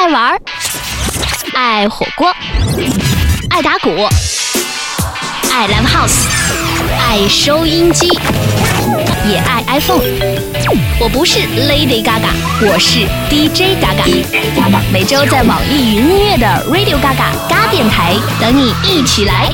爱玩，爱火锅，爱打鼓，爱 live house，爱收音机，也爱 iPhone。我不是 Lady Gaga，我是 DJ Gaga。每周在网易云音乐的 Radio Gaga 嘎电台等你一起来。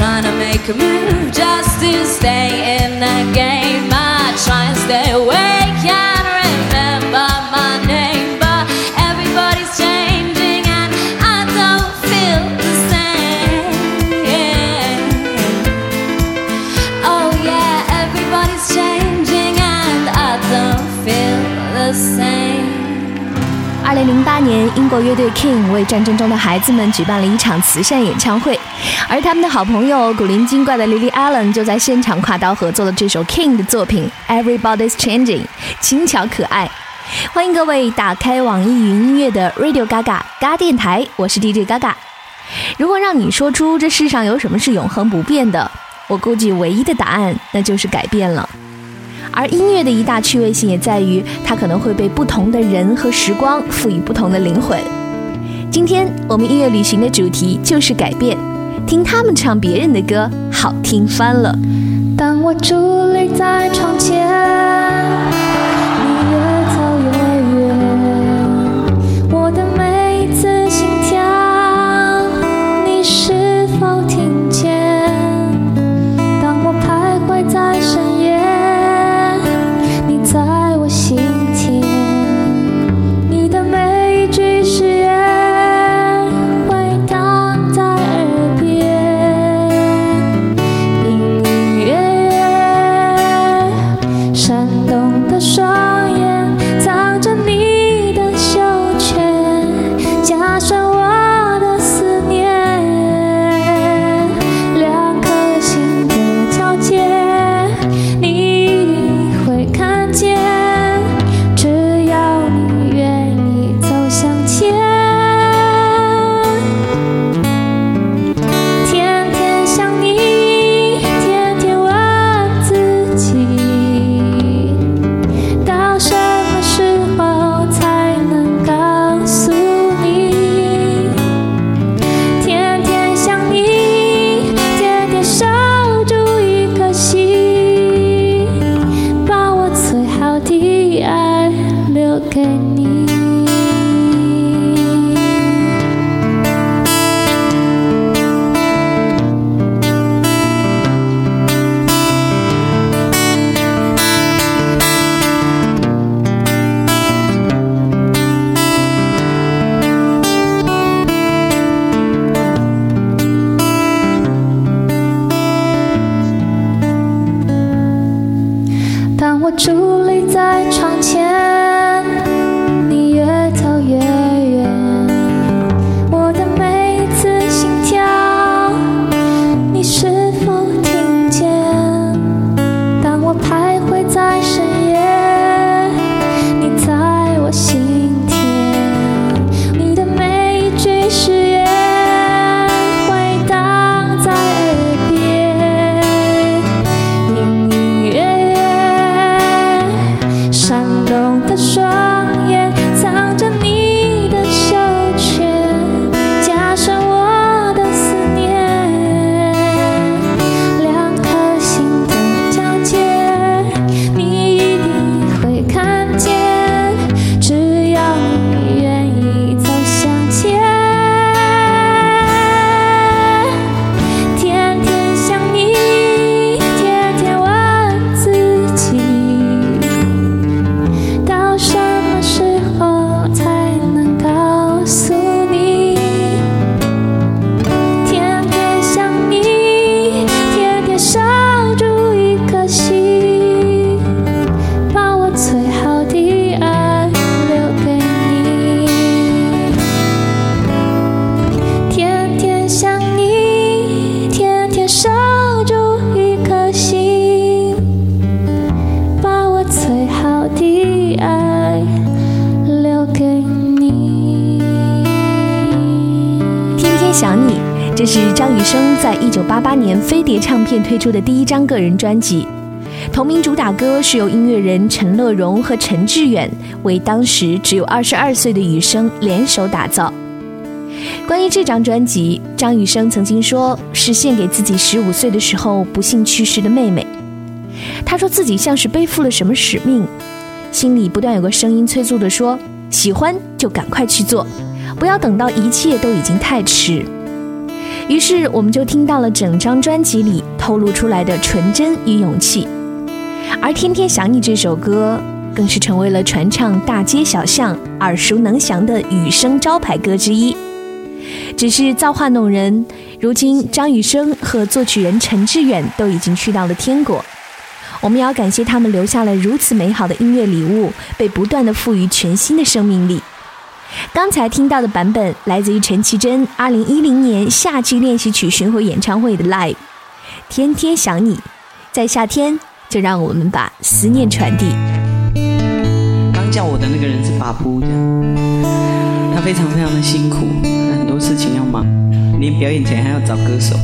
trying to make a move just to stay in the game. I try and stay away. 零八年，英国乐队 King 为战争中的孩子们举办了一场慈善演唱会，而他们的好朋友古灵精怪的 Lily Allen 就在现场跨刀合作了这首 King 的作品《Everybody's Changing》，轻巧可爱。欢迎各位打开网易云音乐的 Radio Gaga 嘎电台，我是 DJ Gaga。如果让你说出这世上有什么是永恒不变的，我估计唯一的答案那就是改变了。而音乐的一大趣味性也在于，它可能会被不同的人和时光赋予不同的灵魂。今天我们音乐旅行的主题就是改变，听他们唱别人的歌，好听翻了。当我伫立在窗前，的手想你》，这是张雨生在一九八八年飞碟唱片推出的第一张个人专辑。同名主打歌是由音乐人陈乐融和陈志远为当时只有二十二岁的雨生联手打造。关于这张专辑，张雨生曾经说是献给自己十五岁的时候不幸去世的妹妹。他说自己像是背负了什么使命，心里不断有个声音催促的说：“喜欢就赶快去做，不要等到一切都已经太迟。”于是我们就听到了整张专辑里透露出来的纯真与勇气。而《天天想你》这首歌，更是成为了传唱大街小巷、耳熟能详的雨声招牌歌之一。只是造化弄人，如今张雨生和作曲人陈志远都已经去到了天国。我们要感谢他们留下了如此美好的音乐礼物，被不断的赋予全新的生命力。刚才听到的版本来自于陈绮贞2010年夏季练习曲巡回演唱会的 Live，《天天想你》，在夏天。就让我们把思念传递。刚叫我的那个人是巴布，这样，他非常非常的辛苦，很多事情要忙，连表演前还要找歌手。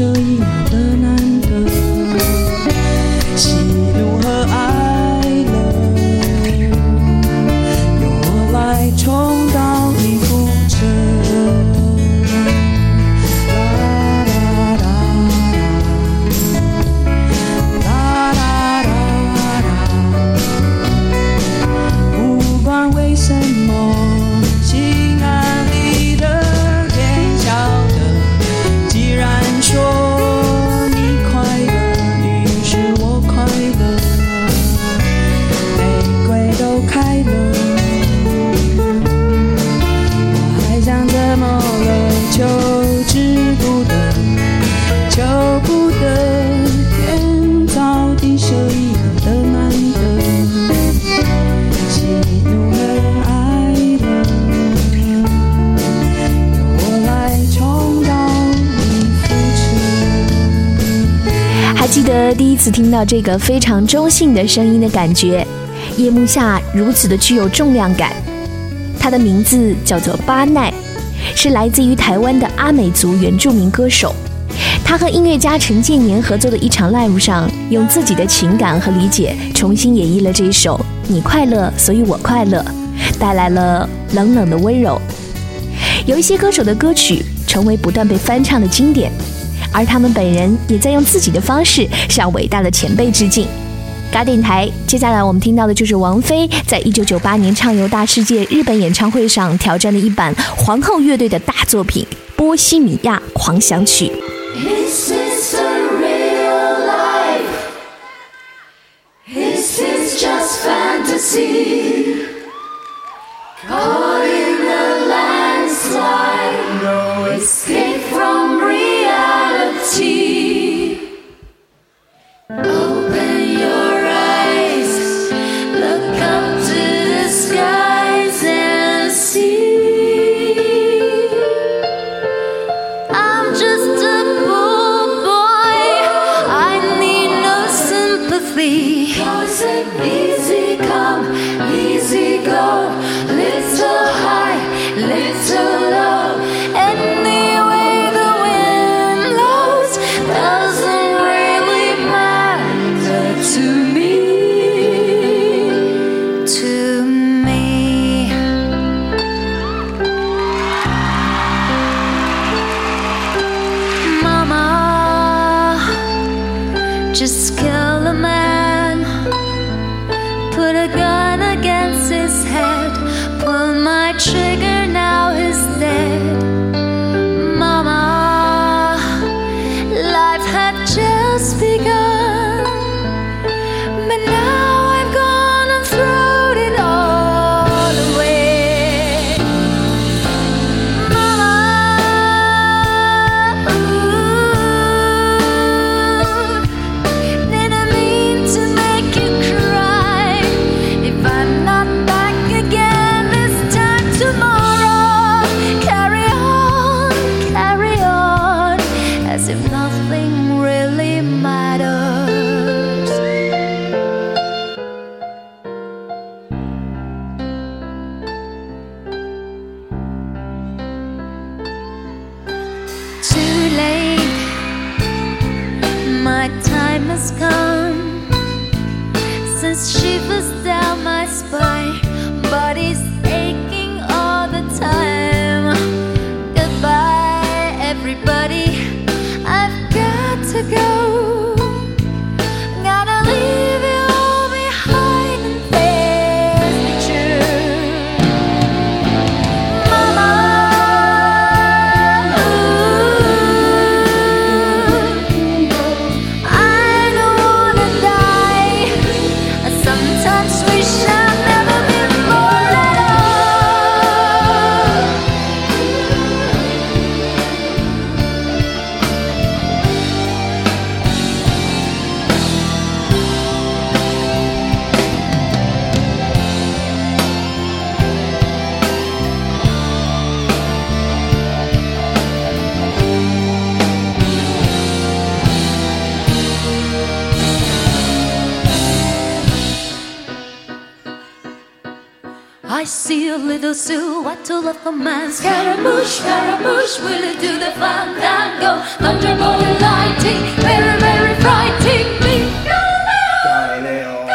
这一听到这个非常中性的声音的感觉，夜幕下如此的具有重量感。他的名字叫做巴奈，是来自于台湾的阿美族原住民歌手。他和音乐家陈建年合作的一场 live 上，用自己的情感和理解重新演绎了这一首《你快乐，所以我快乐》，带来了冷冷的温柔。有一些歌手的歌曲成为不断被翻唱的经典，而他们本人也在用自己的方式向伟大的前辈致敬。嘎电台，接下来我们听到的就是王菲在一九九八年畅游大世界日本演唱会上挑战的一版皇后乐队的大作品《波西米亚狂想曲》。I see a little silhouette of a man Scaramouche, Scaramouche, will it do the fandango? Thunderbolt and lightning, very, very frightening me Galileo,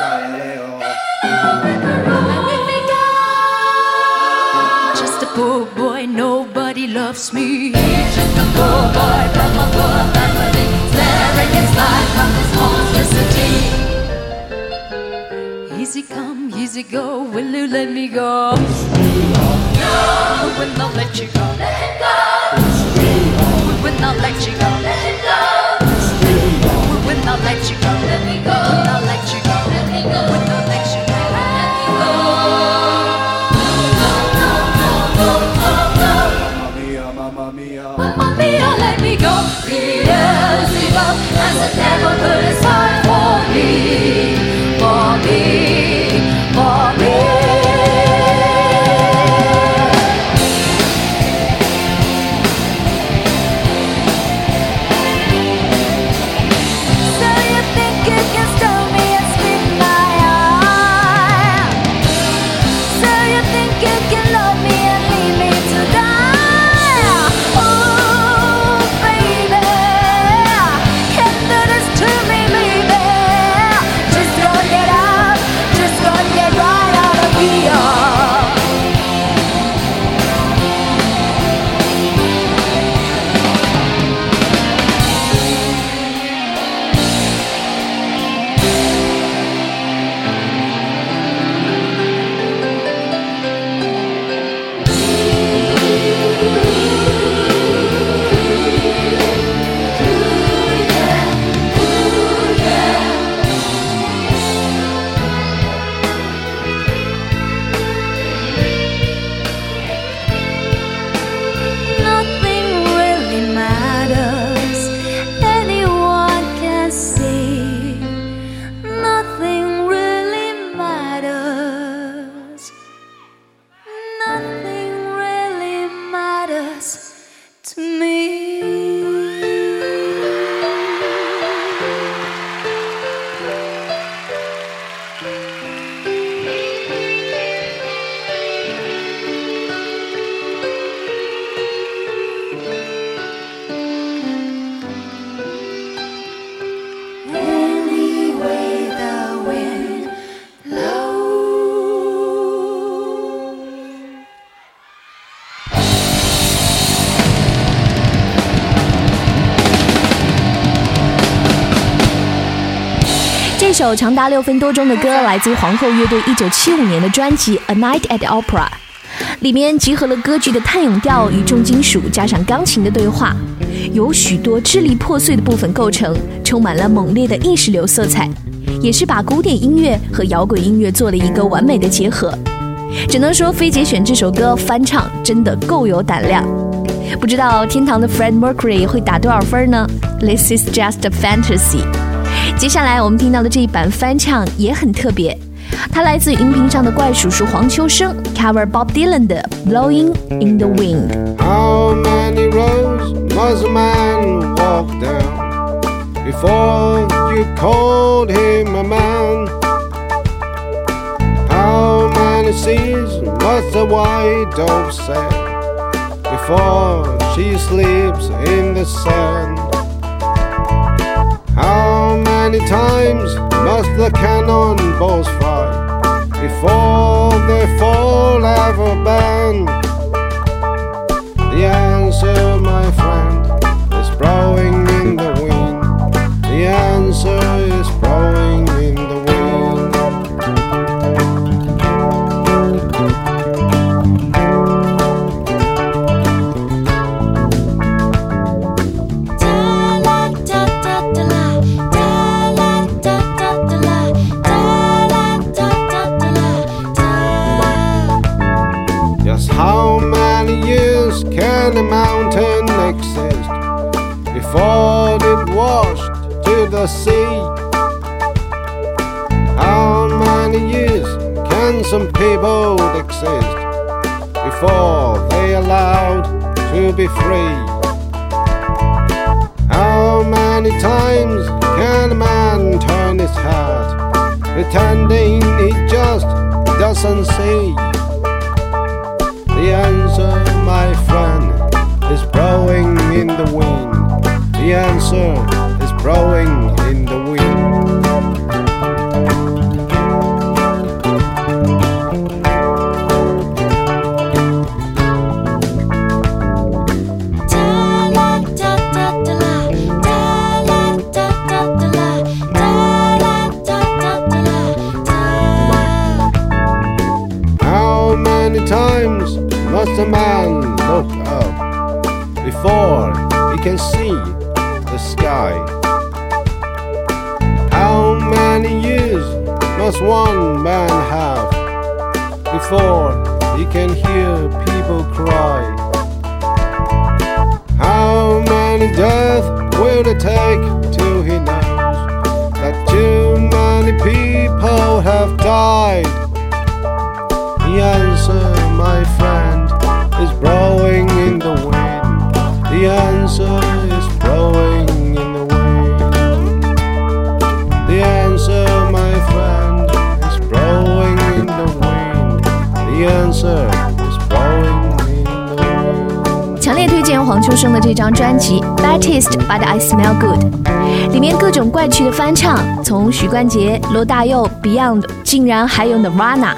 Galileo. Just a poor boy, nobody loves me. Just a poor boy from a poor family, staring his life from this monstrosity. Easy go, will you let me go? No, we will not let you go. Let him go. We will not let you go. Let him go. We will not let you go. Let me go. 首长达六分多钟的歌来自皇后乐队1975年的专辑《A Night at Opera》，里面集合了歌剧的探咏调与重金属，加上钢琴的对话，由许多支离破碎的部分构成，充满了猛烈的意识流色彩，也是把古典音乐和摇滚音乐做了一个完美的结合。只能说菲姐选这首歌翻唱真的够有胆量。不知道天堂的 Fred Mercury 会打多少分呢？This is just a fantasy。接下来我们听到的这一版翻唱也很特别，它来自荧屏上的怪叔叔黄秋生 cover Bob Dylan 的 Blowing in the Wind。 How many roads must a man walk down before you called him a man? How many seas must a white dove sail before she sleeps in the sand? Many times must the cannon balls fly before they fall ever banned? The sea? How many years can some people exist before they are allowed to be free? How many times can a man turn his head, pretending he just doesn't see? The answer, my friend, is blowing in the wind. The answer 强烈推荐黄秋生的这张专辑《Bad Taste But I Smell Good》，里面各种怪趣的翻唱，从许冠杰、罗大佑、Beyond，竟然还有 Nirvana，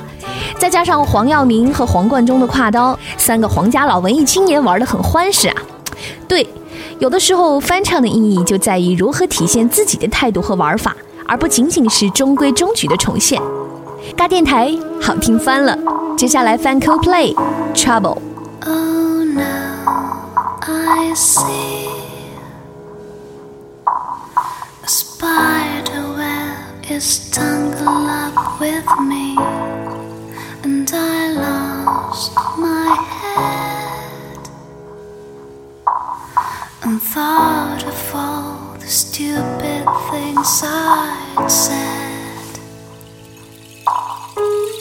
再加上黄耀明和黄贯中的挎刀，三个皇家老文艺青年玩得很欢实啊。对，有的时候翻唱的意义就在于如何体现自己的态度和玩法，而不仅仅是中规中矩的重现。嘎电台好听翻了，接下来翻 Coldplay Trouble。 Oh, now I see a spider web is tangled up with me, and I lost my head and thought of all the stupid things I'd said.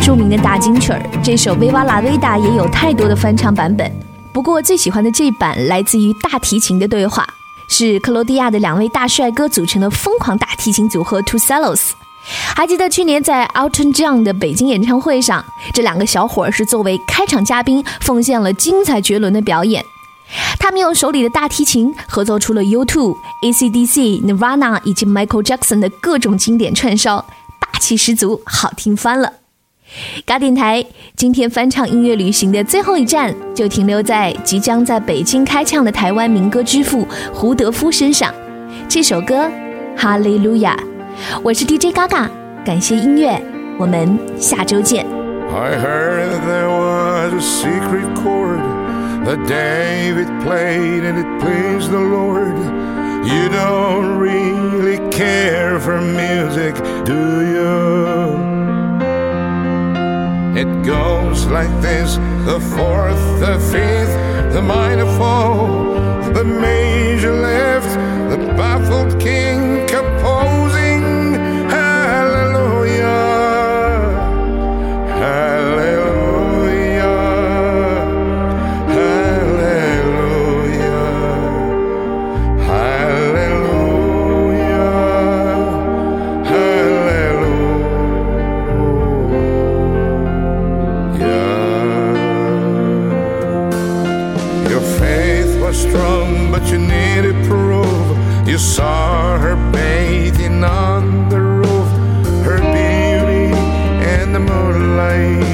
著名的大金曲儿，这首《维瓦拉维达》也有太多的翻唱版本。不过最喜欢的这版来自于大提琴的对话，是克罗地亚的两位大帅哥组成的疯狂大提琴组合 Two Cellos。还记得去年在 Alton John 的北京演唱会上，这两个小伙儿是作为开场嘉宾，奉献了精彩绝伦的表演。他们用手里的大提琴合奏出了 U2、AC/DC、Nirvana 以及 Michael Jackson 的各种经典串烧，霸气十足，好听翻了。嘎电台今天翻唱音乐旅行的最后一站，就停留在即将在北京开唱的台湾民歌之父胡德夫身上。这首歌《哈利路亚》，我是 DJ 嘎嘎，感谢音乐，我们下周见。I heard there was a secret chord that David played and it pleased the Lord. You don't really care for music, do you? It goes like this. The fourth, the fifth, the minor fall, the major left, the baffled king strong, but you needed proof. You saw her bathing on the roof, her beauty and the moonlight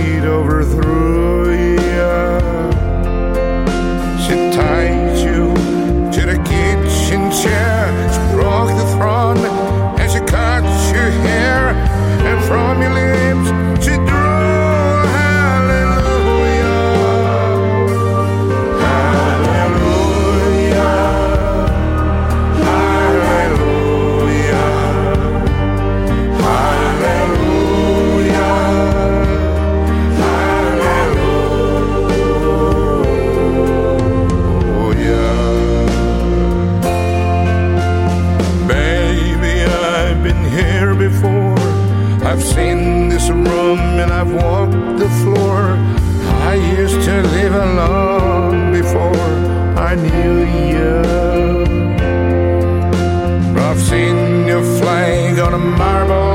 I've seen your flag on a marble